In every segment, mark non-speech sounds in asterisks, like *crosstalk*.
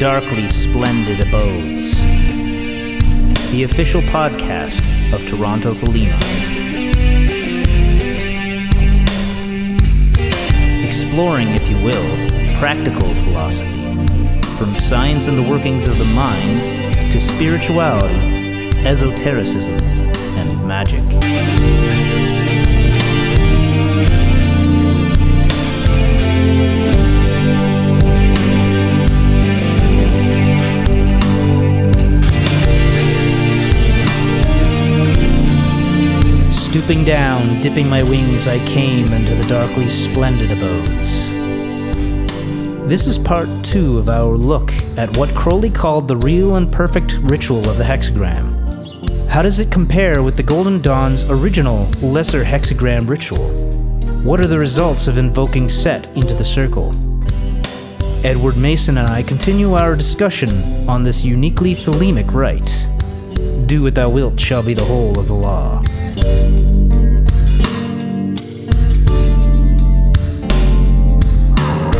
Darkly Splendid Abodes, the official podcast of Toronto Thelema. Exploring, if you will, practical philosophy, from science and the workings of the mind to spirituality, esotericism, and magic. Stooping down, dipping my wings, I came into the darkly splendid abodes. This is part two of our look at what Crowley called the real and perfect ritual of the hexagram. How does it compare with the Golden Dawn's original lesser hexagram ritual? What are the results of invoking Set into the circle? Edward Mason and I continue our discussion on this uniquely Thelemic rite. Do what thou wilt shall be the whole of the law.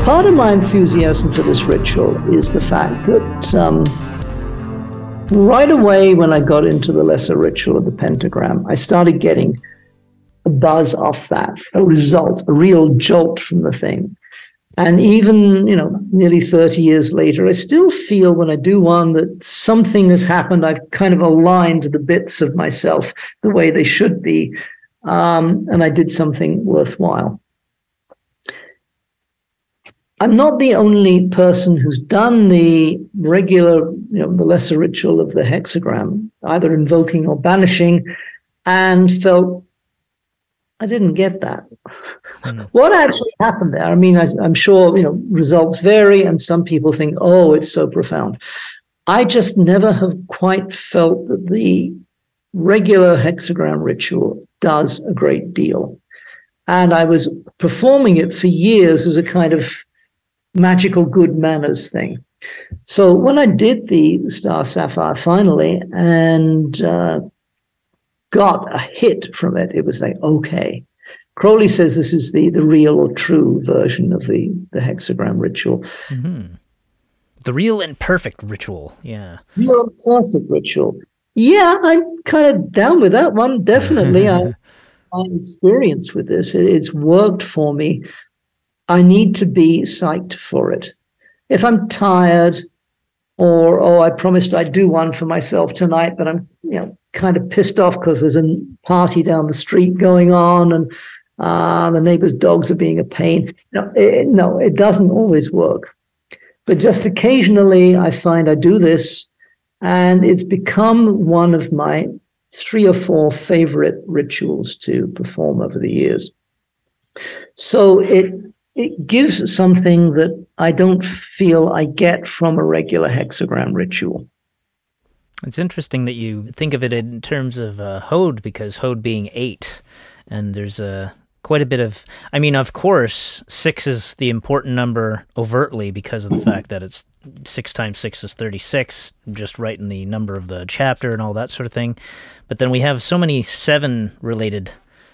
Part of my enthusiasm for this ritual is the fact that um, right away when I got into the lesser ritual of the pentagram, I started getting a buzz off that, a result, a real jolt from the thing. And even, you know, nearly 30 years later, I still feel when I do one that something has happened. I've kind of aligned the bits of myself the way they should be. Um, and I did something worthwhile. I'm not the only person who's done the regular, you know, the lesser ritual of the hexagram, either invoking or banishing, and felt I didn't get that. Mm. What actually happened there? I mean, I, am sure you know results vary, and some people think, "Oh, it's so profound." I just never have quite felt that the regular hexagram ritual does a great deal, and I was performing it for years as a kind of magical good manners thing. So when I did the Star Sapphire finally and uh, got a hit from it, it was like, okay. Crowley says this is the, the real or true version of the, the hexagram ritual. Mm-hmm. The real and perfect ritual. Yeah. Real and perfect ritual. Yeah, I'm kind of down with that one. Definitely. *laughs* I, my experience with this, it, it's worked for me I need to be psyched for it. If I'm tired, or oh, I promised I'd do one for myself tonight, but I'm you know kind of pissed off because there's a party down the street going on, and uh, the neighbor's dogs are being a pain. No, it, no, it doesn't always work. But just occasionally, I find I do this, and it's become one of my three or four favorite rituals to perform over the years. So it it gives something that I don't feel I get from a regular hexagram ritual. It's interesting that you think of it in terms of uh, Hod, because Hod being eight, and there's a quite a bit of. I mean, of course, six is the important number overtly because of the fact that it's six times six is thirty-six, just right in the number of the chapter and all that sort of thing. But then we have so many seven-related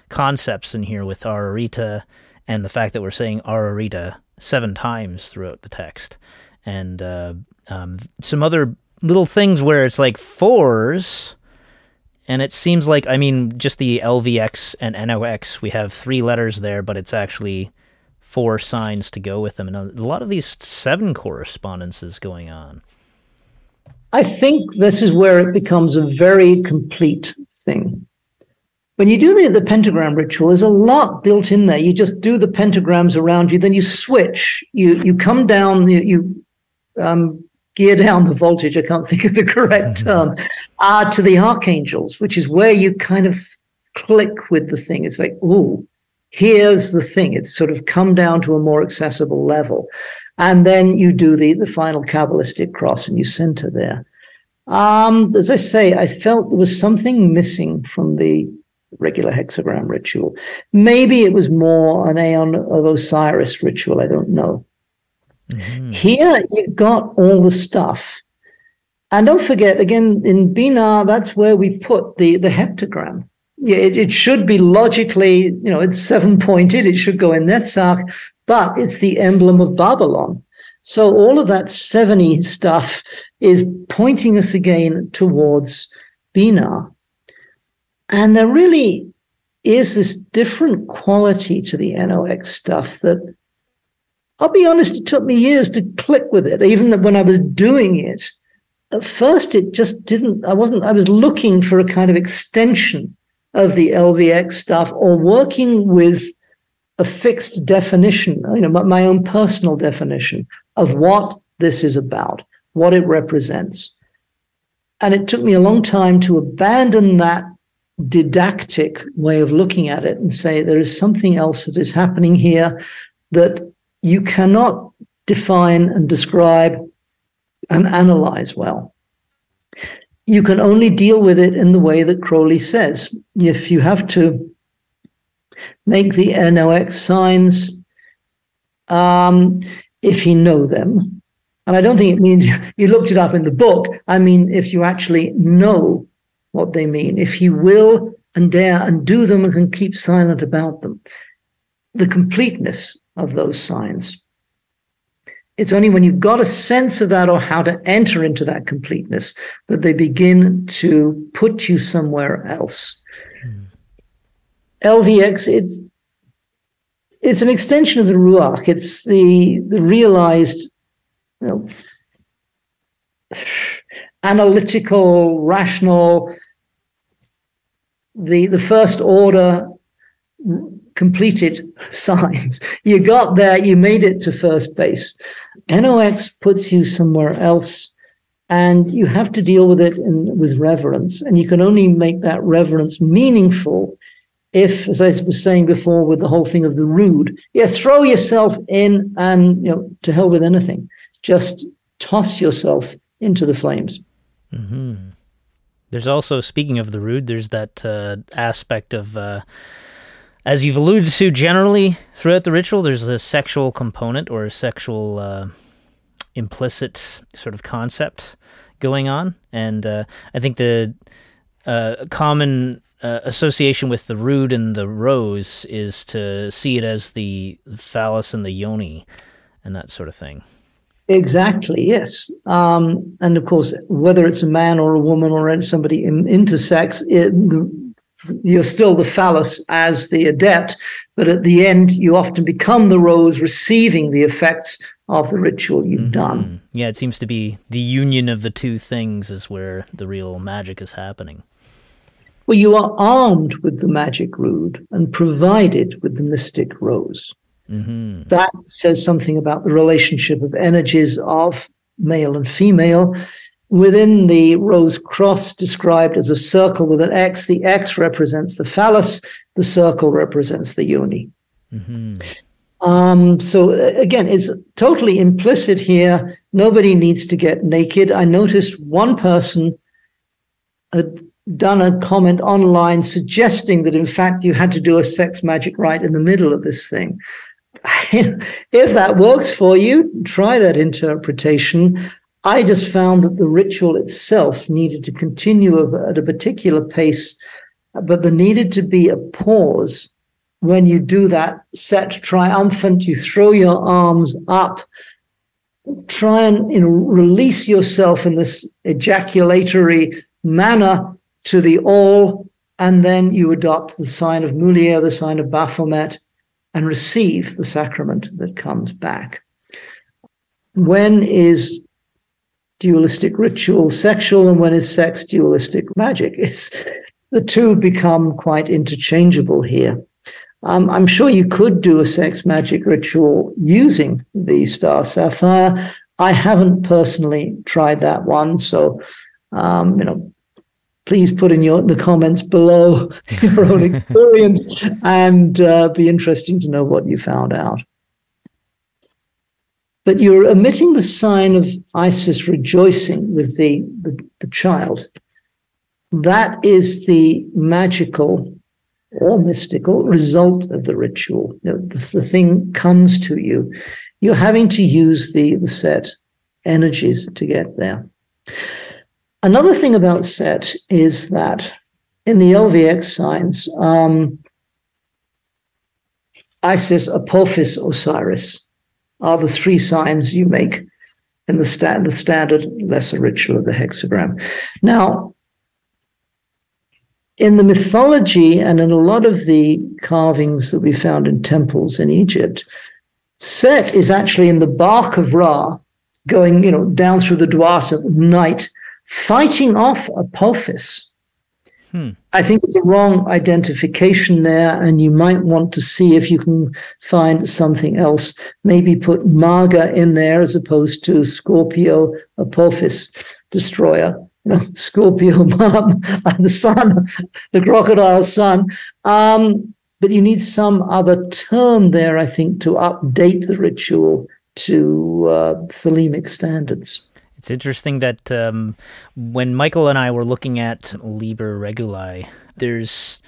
concepts in here with Ararita and the fact that we're saying Ararita seven times throughout the text, and uh, um, some other little things where it's like fours, and it seems like I mean just the LVX and NOX, we have three letters there, but it's actually four signs to go with them, and a lot of these seven correspondences going on. I think this is where it becomes a very complete thing when you do the, the pentagram ritual, there's a lot built in there. You just do the pentagrams around you, then you switch. You you come down, you, you um, gear down the voltage. I can't think of the correct term. Uh, to the archangels, which is where you kind of click with the thing. It's like, oh, here's the thing. It's sort of come down to a more accessible level, and then you do the the final kabbalistic cross and you center there. Um, as I say, I felt there was something missing from the regular hexagram ritual. Maybe it was more an Aeon of Osiris ritual. I don't know. Mm-hmm. Here you've got all the stuff. And don't forget, again, in Binah, that's where we put the, the heptagram. Yeah, it, it should be logically, you know, it's seven pointed, it should go in Netzach, but it's the emblem of Babylon. So all of that 70 stuff is pointing us again towards Binah. And there really is this different quality to the NOX stuff that I'll be honest, it took me years to click with it, even when I was doing it. At first, it just didn't, I wasn't, I was looking for a kind of extension of the LVX stuff or working with a fixed definition, you know, my own personal definition of what this is about, what it represents. And it took me a long time to abandon that didactic way of looking at it and say there is something else that is happening here that you cannot define and describe and analyze well. You can only deal with it in the way that Crowley says. If you have to make the NOX signs, um, if you know them, and I don't think it means you, *laughs* you looked it up in the book. I mean, if you actually know what they mean, if you will and dare and do them and can keep silent about them, the completeness of those signs. It's only when you've got a sense of that or how to enter into that completeness that they begin to put you somewhere else. Hmm. LVX, it's it's an extension of the ruach. It's the the realized, you know, *sighs* analytical, rational, the the first order completed signs. *laughs* You got there, you made it to first base. NOX puts you somewhere else, and you have to deal with it in, with reverence. And you can only make that reverence meaningful if, as I was saying before, with the whole thing of the rood, yeah, throw yourself in and you know to hell with anything. Just toss yourself into the flames. Mm-hmm. There's also, speaking of the rood, there's that uh, aspect of. Uh, as you've alluded to generally throughout the ritual, there's a sexual component or a sexual uh, implicit sort of concept going on. And uh, I think the uh, common uh, association with the rood and the rose is to see it as the phallus and the yoni and that sort of thing. Exactly, yes. Um, and of course, whether it's a man or a woman or somebody in, intersex, it, you're still the phallus as the adept, but at the end, you often become the rose receiving the effects of the ritual you've mm-hmm. done. Yeah, it seems to be the union of the two things is where the real magic is happening. Well, you are armed with the magic rood and provided with the mystic rose. Mm-hmm. That says something about the relationship of energies of male and female Within the rose cross, described as a circle with an X, the X represents the phallus, the circle represents the yoni. Mm-hmm. Um, so again, it's totally implicit here. Nobody needs to get naked. I noticed one person had done a comment online suggesting that in fact you had to do a sex magic rite in the middle of this thing. *laughs* if that works for you, try that interpretation. I just found that the ritual itself needed to continue at a particular pace, but there needed to be a pause when you do that set triumphant, you throw your arms up, try and you know, release yourself in this ejaculatory manner to the all, and then you adopt the sign of Moulier, the sign of Baphomet, and receive the sacrament that comes back. When is dualistic ritual sexual and when is sex dualistic magic. *laughs* It's the two become quite interchangeable here. Um, I'm sure you could do a sex magic ritual using the star sapphire. I haven't personally tried that one, so um, you know, please put in your the comments below *laughs* your own *laughs* experience, and uh, be interesting to know what you found out but you're omitting the sign of Isis rejoicing with the, the, the child. That is the magical or mystical result of the ritual. The, the, the, thing comes to you. You're having to use the, the set energies to get there. Another thing about set is that in the LVX signs, um, Isis, Apophis, Osiris are the three signs you make in the, sta- the standard lesser ritual of the hexagram. Now, in the mythology and in a lot of the carvings that we found in temples in Egypt, Set is actually in the bark of Ra, going, you know, down through the Duat at night, fighting off Apophis. Hmm. I think it's a wrong identification there, and you might want to see if you can find something else. Maybe put Marga in there as opposed to Scorpio Apophis destroyer. You know, *laughs* Scorpio *laughs* mom, the sun, the crocodile sun. Um, but you need some other term there, I think, to update the ritual to uh, Thelemic standards. It's interesting that um, when Michael and I were looking at Liber Reguli, there's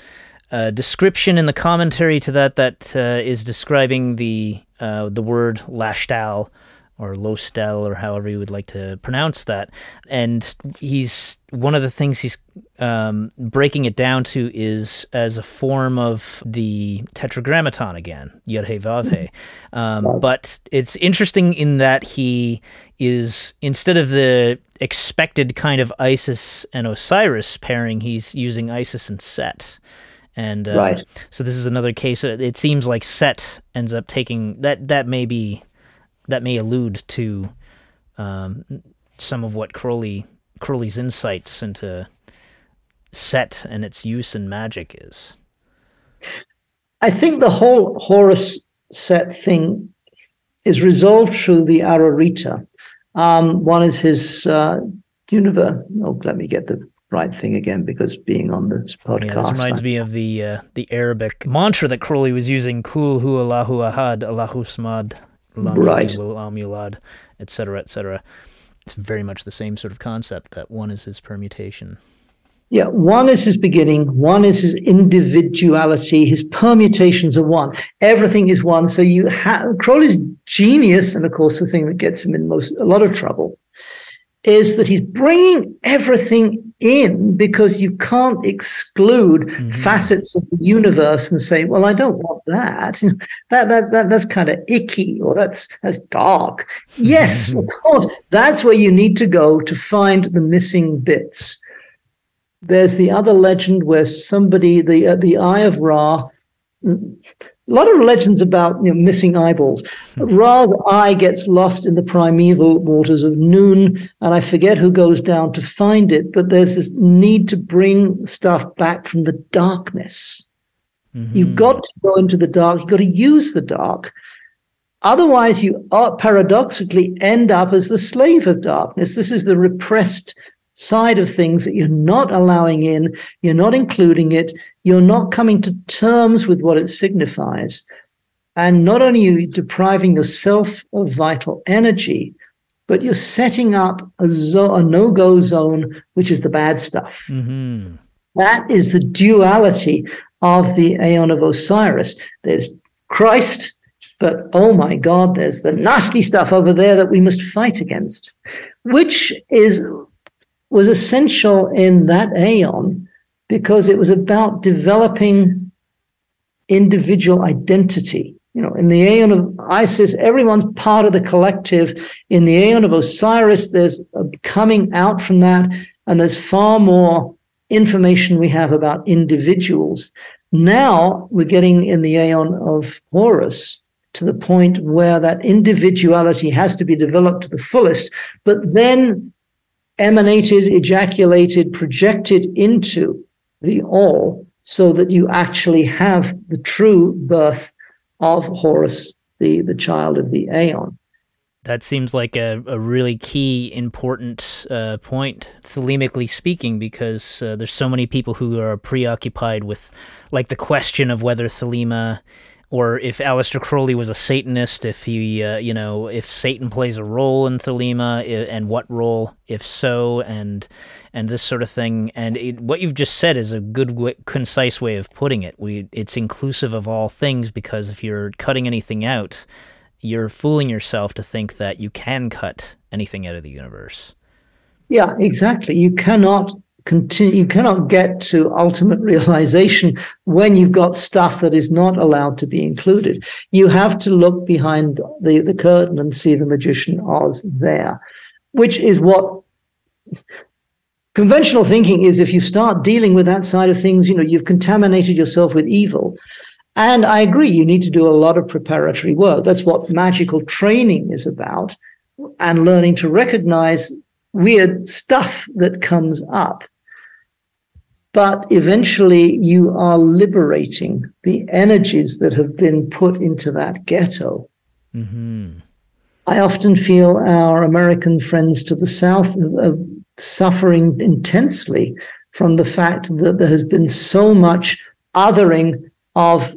a description in the commentary to that that uh, is describing the uh, the word lashtal or Lostel or however you would like to pronounce that. And he's one of the things he's um, breaking it down to is as a form of the tetragrammaton again, Yod He Vav He. Um, but it's interesting in that he is instead of the expected kind of Isis and Osiris pairing, he's using Isis and Set. And uh, right. so this is another case. It seems like Set ends up taking that. That may be that may allude to um, some of what Crowley Crowley's insights into set and its use in magic is. I think the whole Horus set thing is resolved through the Ararita. Um, one is his uh, universe. Oh, let me get the right thing again because being on this podcast. Yeah, this reminds I, me of the uh, the Arabic mantra that Crowley was using: "Kul hu Allahu ahad, Allahu samad, right. Amulad, etc., etc. It's very much the same sort of concept that one is his permutation. Yeah, one is his beginning, one is his individuality, his permutations are one. Everything is one. So you have Crowley's genius, and of course, the thing that gets him in most a lot of trouble is that he's bringing everything in because you can't exclude mm-hmm. facets of the universe and say, "Well, I don't want that. *laughs* that that, that that's kind of icky or that's that's dark." Yes, of course, that's where you need to go to find the missing bits. There's the other legend where somebody, the uh, the Eye of Ra, a lot of legends about you know, missing eyeballs. Ra's eye gets lost in the primeval waters of Nun, and I forget who goes down to find it, but there's this need to bring stuff back from the darkness. Mm-hmm. You've got to go into the dark, you've got to use the dark. Otherwise, you are paradoxically end up as the slave of darkness. This is the repressed side of things that you're not allowing in, you're not including it, you're not coming to terms with what it signifies. And not only are you depriving yourself of vital energy, but you're setting up a, zo- a no go zone, which is the bad stuff. Mm-hmm. That is the duality of the Aeon of Osiris. There's Christ, but oh my God, there's the nasty stuff over there that we must fight against, which is was essential in that aeon because it was about developing individual identity. You know, in the aeon of Isis, everyone's part of the collective. In the aeon of Osiris, there's coming out from that, and there's far more information we have about individuals. Now we're getting in the aeon of Horus to the point where that individuality has to be developed to the fullest, but then emanated, ejaculated, projected into the all so that you actually have the true birth of Horus, the, the child of the Aeon. That seems like a, a really key, important uh, point, thelemically speaking, because uh, there's so many people who are preoccupied with, like, the question of whether Thelema or if Aleister Crowley was a Satanist, if he, uh, you know, if Satan plays a role in Thelema, and what role, if so, and and this sort of thing. And it, what you've just said is a good, w- concise way of putting it. We, it's inclusive of all things because if you're cutting anything out, you're fooling yourself to think that you can cut anything out of the universe. Yeah, exactly. You cannot continue you cannot get to ultimate realization when you've got stuff that is not allowed to be included. You have to look behind the, the curtain and see the magician oz there which is what conventional thinking is. If you start dealing with that side of things you know you've contaminated yourself with evil. And i agree you need to do a lot of preparatory work. That's what magical training is about and learning to recognize weird stuff that comes up but eventually you are liberating the energies that have been put into that ghetto. Mm-hmm. I often feel our American friends to the south are suffering intensely from the fact that there has been so much othering of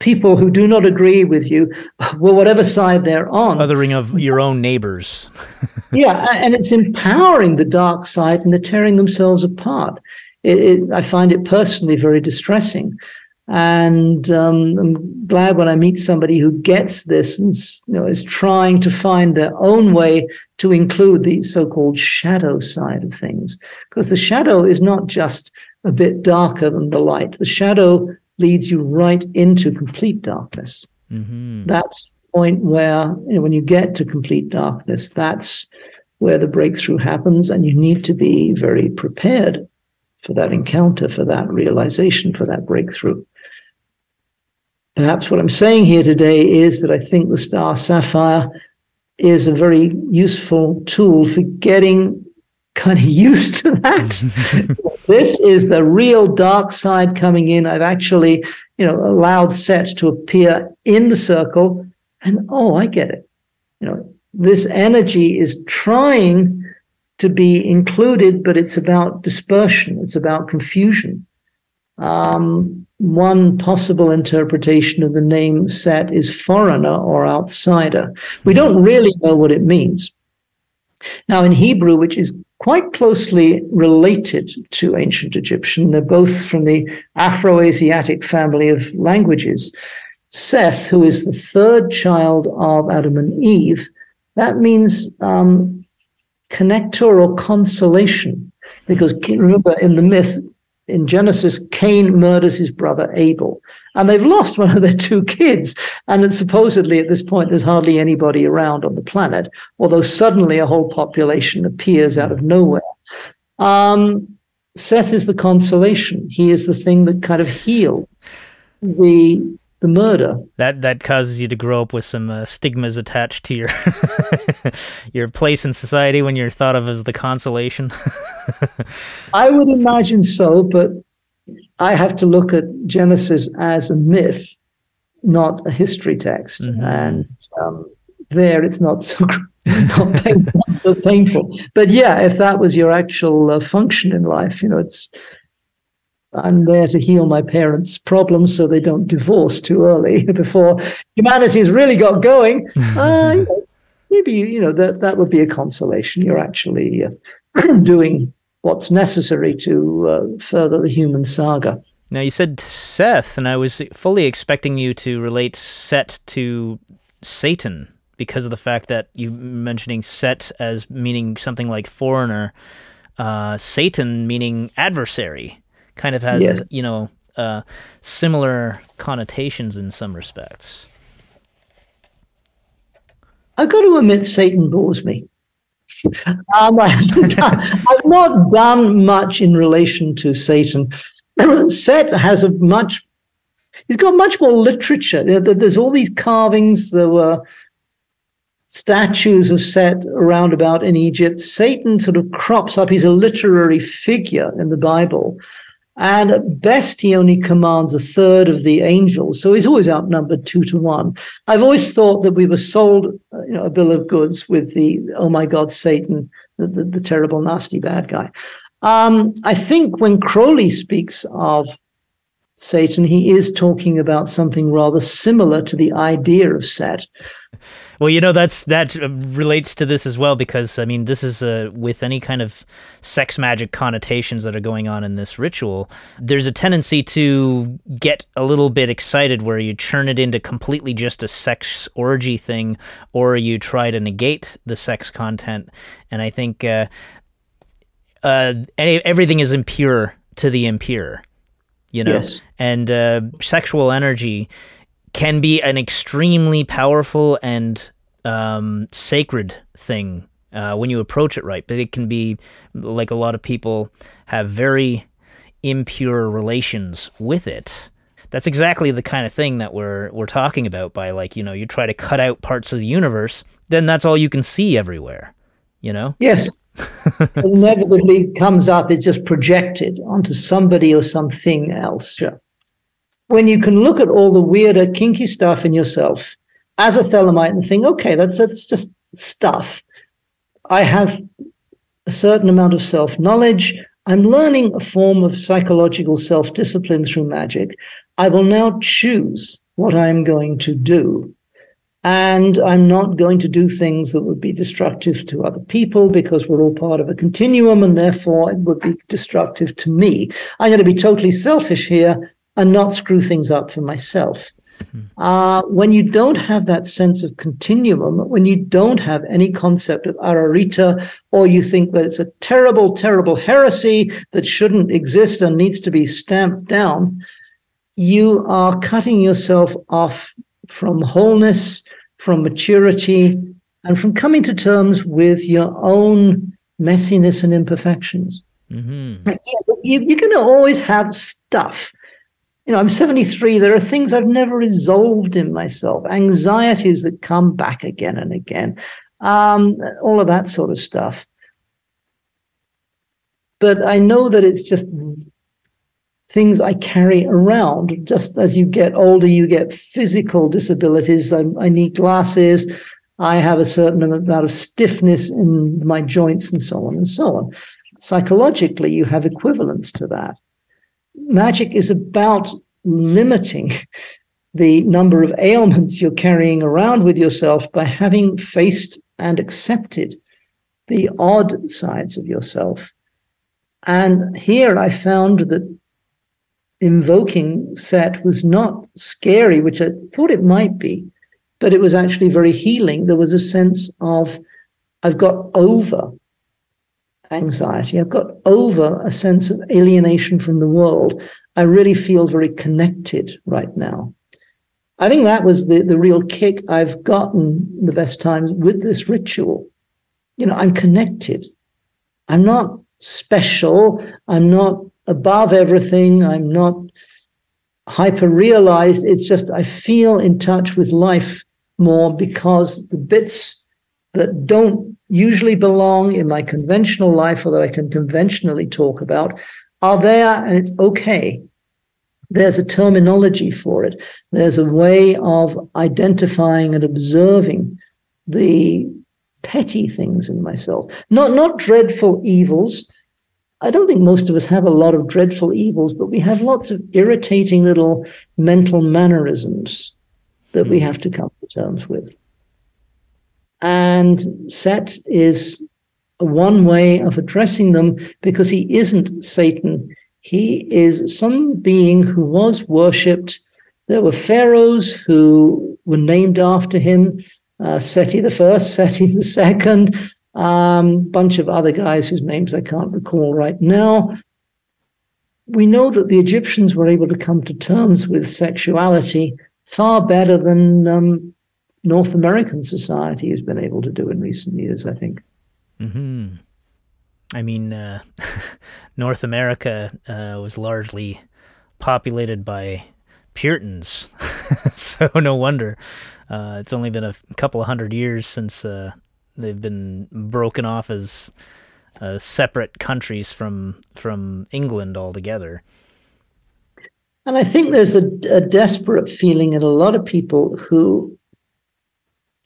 people who do not agree with you, well, whatever side they're on. Othering of your own neighbors. *laughs* yeah, and it's empowering the dark side and they're tearing themselves apart. It, it, I find it personally very distressing. And um, I'm glad when I meet somebody who gets this and you know, is trying to find their own way to include the so-called shadow side of things. Because the shadow is not just a bit darker than the light. The shadow leads you right into complete darkness. Mm-hmm. That's the point where, you know, when you get to complete darkness, that's where the breakthrough happens, and you need to be very prepared for that encounter, for that realization, for that breakthrough. Perhaps what I'm saying here today is that I think the star sapphire is a very useful tool for getting kind of *laughs* used to that. *laughs* this is the real dark side coming in. I've actually, you know, allowed Set to appear in the circle, and oh, I get it. You know, this energy is trying to be included, but it's about dispersion. It's about confusion. Um, one possible interpretation of the name Set is foreigner or outsider. We don't really know what it means. Now, in Hebrew, which is quite closely related to ancient Egyptian. They're both from the Afro Asiatic family of languages. Seth, who is the third child of Adam and Eve, that means um, connector or consolation. Because remember, in the myth, in Genesis, Cain murders his brother Abel and they've lost one of their two kids. And supposedly at this point, there's hardly anybody around on the planet, although suddenly a whole population appears out of nowhere. Um, Seth is the consolation. He is the thing that kind of heals the the murder. That that causes you to grow up with some uh, stigmas attached to your *laughs* your place in society when you're thought of as the consolation. *laughs* I would imagine so, but I have to look at Genesis as a myth, not a history text. Mm-hmm. And um, there it's not so *laughs* not, painful, not so painful. But yeah, if that was your actual uh, function in life, you know, it's I'm there to heal my parents' problems so they don't divorce too early *laughs* before humanity's really got going. *laughs* Uh, you know, maybe you know that that would be a consolation. You're actually uh, *clears throat* doing what's necessary to uh, further the human saga. Now, you said Seth, and I was fully expecting you to relate Set to Satan because of the fact that you mentioning Set as meaning something like foreigner, uh, Satan meaning adversary, kind of has yes. you know uh, similar connotations in some respects. I've got to admit, Satan bores me. Um, *laughs* I've not done much in relation to Satan. *clears throat* Set has a much, he's got much more literature. There's all these carvings. There were statues of Set around about in Egypt. Satan sort of crops up. He's a literary figure in the Bible. And at best, he only commands a third of the angels. So he's always outnumbered two to one. I've always thought that we were sold you know, a bill of goods with the, oh my God, Satan, the, the, the terrible, nasty, bad guy. Um, I think when Crowley speaks of Satan, he is talking about something rather similar to the idea of Set. Well, you know that's that relates to this as well because I mean this is uh, with any kind of sex magic connotations that are going on in this ritual. There's a tendency to get a little bit excited where you churn it into completely just a sex orgy thing, or you try to negate the sex content. And I think uh, uh, everything is impure to the impure, you know, Yes. and uh, sexual energy can be an extremely powerful and um, sacred thing uh, when you approach it right. But it can be like a lot of people have very impure relations with it. That's exactly the kind of thing that we're we're talking about by like you know you try to cut out parts of the universe, then that's all you can see everywhere. You know. Yes. *laughs* inevitably comes up is just projected onto somebody or something else. When you can look at all the weirder, kinky stuff in yourself as a Thelemite and think, okay, that's that's just stuff. I have a certain amount of self-knowledge. I'm learning a form of psychological self-discipline through magic. I will now choose what I'm going to do. And I'm not going to do things that would be destructive to other people because we're all part of a continuum and therefore it would be destructive to me. I'm going to be totally selfish here and not screw things up for myself. Uh, when you don't have that sense of continuum, when you don't have any concept of ararita, or you think that it's a terrible, terrible heresy that shouldn't exist and needs to be stamped down, you are cutting yourself off from wholeness, from maturity, and from coming to terms with your own messiness and imperfections. Mm-hmm. You, you're going to always have stuff. You know, I'm 73. There are things I've never resolved in myself, anxieties that come back again and again, um, all of that sort of stuff. But I know that it's just things I carry around. Just as you get older, you get physical disabilities. I, I need glasses. I have a certain amount of stiffness in my joints and so on and so on. Psychologically, you have equivalents to that. Magic is about limiting the number of ailments you're carrying around with yourself by having faced and accepted the odd sides of yourself. And here I found that invoking Set was not scary, which I thought it might be, but it was actually very healing. There was a sense of, I've got over anxiety, I've got over a sense of alienation from the world. I really feel very connected right now. I think that was the, the real kick I've gotten the best times with this ritual. You know, I'm connected. I'm not special. I'm not above everything. I'm not hyper realized. It's just I feel in touch with life more because the bits that don't usually belong in my conventional life, although I can conventionally talk about, are there and it's okay. There's a terminology for it. There's a way of identifying and observing the petty things in myself, not not dreadful evils, I don't think most of us have a lot of dreadful evils, but we have lots of irritating little mental mannerisms that we hmm. have to come to terms with. And Set is one way of addressing them because he isn't Satan. He is some being who was worshipped. There were pharaohs who were named after him uh, Seti the first, *laughs* Seti the second, um, bunch of other guys whose names I can't recall right now. We know that the Egyptians were able to come to terms with sexuality far better than um, North American society has been able to do in recent years, I think. Mm-hmm. I mean, uh, *laughs* North America uh, was largely populated by Puritans, *laughs* so no wonder. Uh, it's only been a couple of hundred years since uh, they've been broken off as uh, separate countries from from England altogether. And I think there's a, a, desperate feeling in a lot of people who,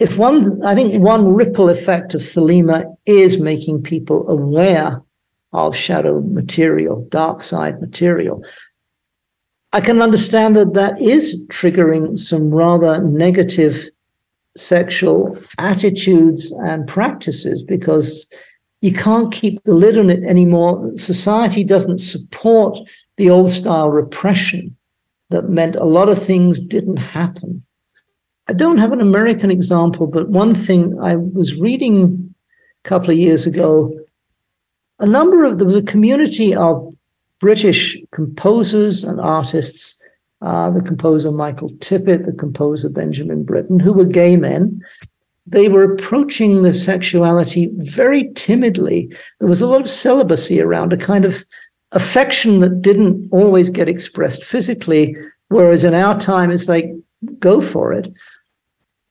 if one, I think one ripple effect of Thelema is making people aware of shadow material, dark side material. I can understand that that is triggering some rather negative sexual attitudes and practices because you can't keep the lid on it anymore. Society doesn't support the old style repression that meant a lot of things didn't happen. I don't have an American example, but one thing I was reading a couple of years ago a number of there was a community of British composers and artists, uh, the composer Michael Tippett, the composer Benjamin Britten, who were gay men. They were approaching the sexuality very timidly. There was a lot of celibacy around, a kind of affection that didn't always get expressed physically, whereas in our time, it's like, go for it.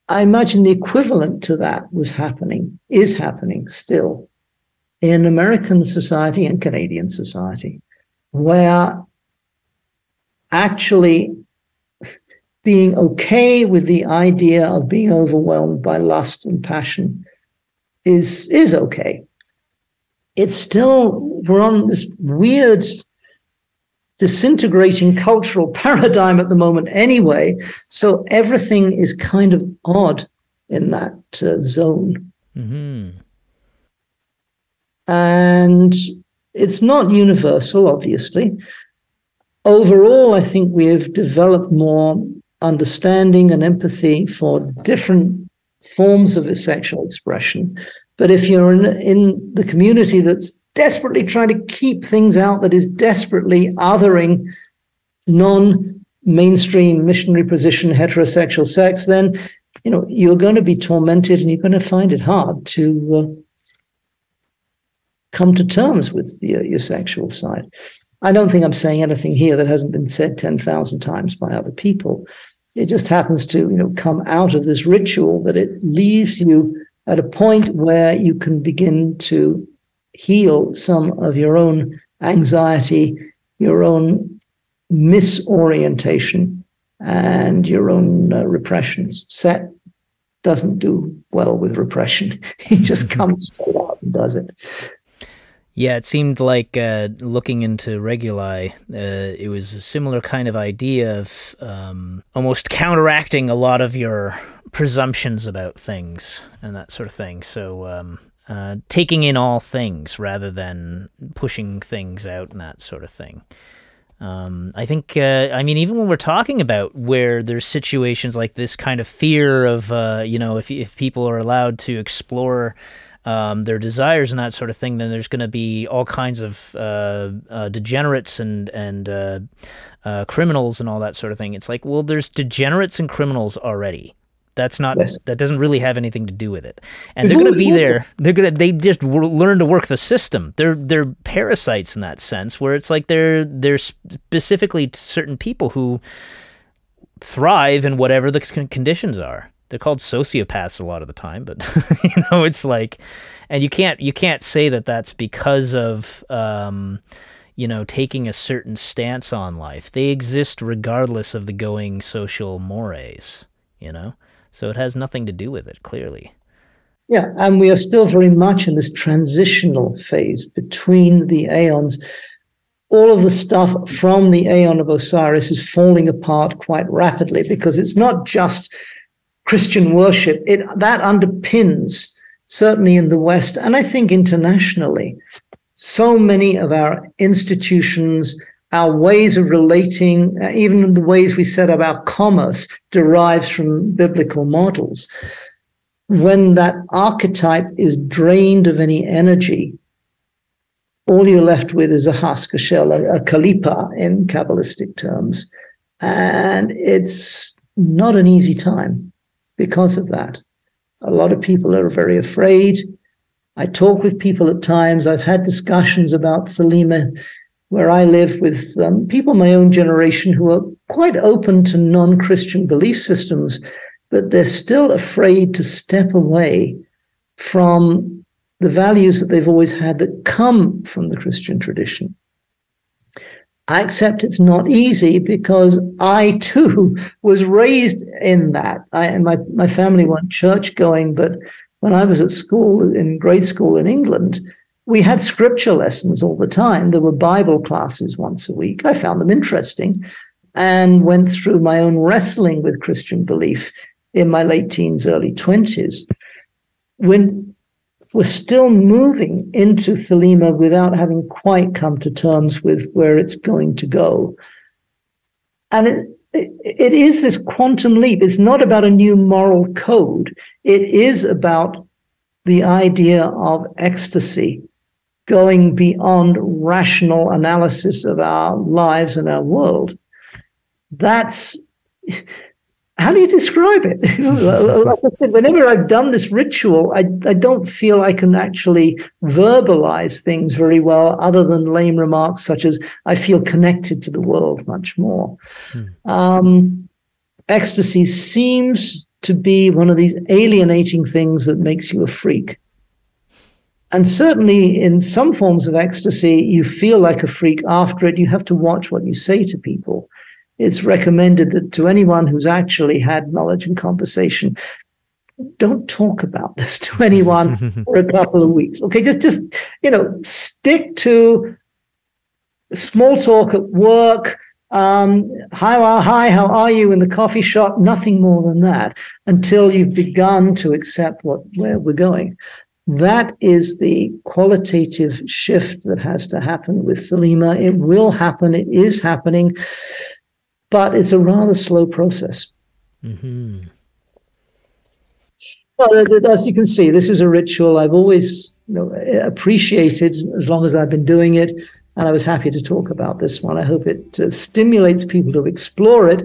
I imagine the equivalent to that was happening, is happening still in American society and Canadian society, where actually *laughs* being okay with the idea of being overwhelmed by lust and passion is is okay. It's still we're on this weird disintegrating cultural paradigm at the moment anyway. So everything is kind of odd in that uh, zone. Mm-hmm. And it's not universal, obviously. Overall, I think we have developed more understanding and empathy for different forms of sexual expression. But if you're in, in the community that's desperately trying to keep things out that is desperately othering non mainstream missionary position heterosexual sex, then you know you're going to be tormented and you're going to find it hard to uh, come to terms with your, your sexual side. I don't think I'm saying anything here that hasn't been said 10,000 times by other people. It just happens to, you know, come out of this ritual that it leaves you at a point where you can begin to heal some of your own anxiety, your own misorientation, and your own uh, repressions. Set doesn't do well with repression. *laughs* he just *laughs* comes straight out and does it. Yeah, it seemed like uh, looking into Reguli, uh, it was a similar kind of idea of um, almost counteracting a lot of your presumptions about things and that sort of thing. So um, uh, taking in all things rather than pushing things out and that sort of thing. Um, I think, uh, I mean, even when we're talking about where there's situations like this kind of fear of, uh, you know, if, if people are allowed to explore um, their desires and that sort of thing, then there's going to be all kinds of uh, uh, degenerates and and uh, criminals and all that sort of thing. It's like, well, there's degenerates and criminals already. That's not yes. that doesn't really have anything to do with it. And they're going to be there. They're going to they just w- learn to work the system. They're they're parasites in that sense where it's like they're they're specifically certain people who thrive in whatever the conditions are. They're called sociopaths a lot of the time, but *laughs* you know it's like and you can't you can't say that that's because of um you know taking a certain stance on life. They exist regardless of the going social mores, you know? So it has nothing to do with it, clearly. Yeah, and we are still very much in this transitional phase between the aeons. All of the stuff from the aeon of Osiris is falling apart quite rapidly because it's not just Christian worship. It that underpins certainly in the West and I think internationally so many of our institutions our ways of relating, uh, even the ways we set up our commerce, derives from biblical models. When that archetype is drained of any energy, all you're left with is a husk, a shell, a, a kalipa in Kabbalistic terms. And it's not an easy time because of that. A lot of people are very afraid. I talk with people at times. I've had discussions about Thelema where I live with um, people my own generation who are quite open to non Christian belief systems, but they're still afraid to step away from the values that they've always had that come from the Christian tradition. I accept it's not easy because I too *laughs* was raised in that. I, my, my family weren't church going, but when I was at school, in grade school in England, we had scripture lessons all the time. There were Bible classes once a week. I found them interesting and went through my own wrestling with Christian belief in my late teens, early 20s. When we're still moving into Thelema without having quite come to terms with where it's going to go. And it, it, it is this quantum leap. It's not about a new moral code. It is about the idea of ecstasy going beyond rational analysis of our lives and our world. That's how do you describe it? *laughs* like I said, whenever I've done this ritual, I, I don't feel I can actually verbalize things very well, other than lame remarks such as, I feel connected to the world much more. Hmm. Um, ecstasy seems to be one of these alienating things that makes you a freak. And certainly in some forms of ecstasy, you feel like a freak after it. You have to watch what you say to people it's recommended that to anyone who's actually had knowledge and conversation, don't talk about this to *laughs* anyone for a couple of weeks. Okay, just just you know, stick to small talk at work. Um, hi, hi, how are you in the coffee shop? Nothing more than that until you've begun to accept what where we're going. That is the qualitative shift that has to happen with Thelema. It will happen. It is happening but it's a rather slow process. Mm-hmm. Well, as you can see, this is a ritual I've always you know, appreciated as long as I've been doing it, and I was happy to talk about this one. I hope it uh, stimulates people to explore it.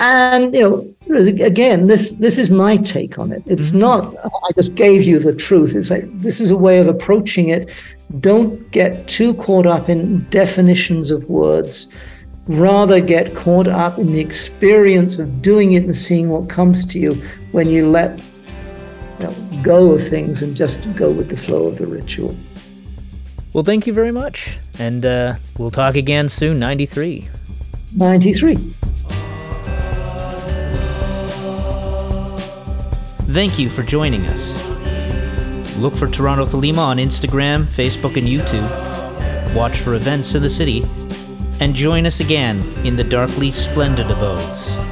And you know, again, this this is my take on it. It's mm-hmm. not I just gave you the truth. It's like this is a way of approaching it. Don't get too caught up in definitions of words rather get caught up in the experience of doing it and seeing what comes to you when you let you know, go of things and just go with the flow of the ritual. Well, thank you very much. And uh, we'll talk again soon, 93. 93. Thank you for joining us. Look for Toronto Thelema on Instagram, Facebook, and YouTube. Watch for events in the city and join us again in the darkly splendid abodes.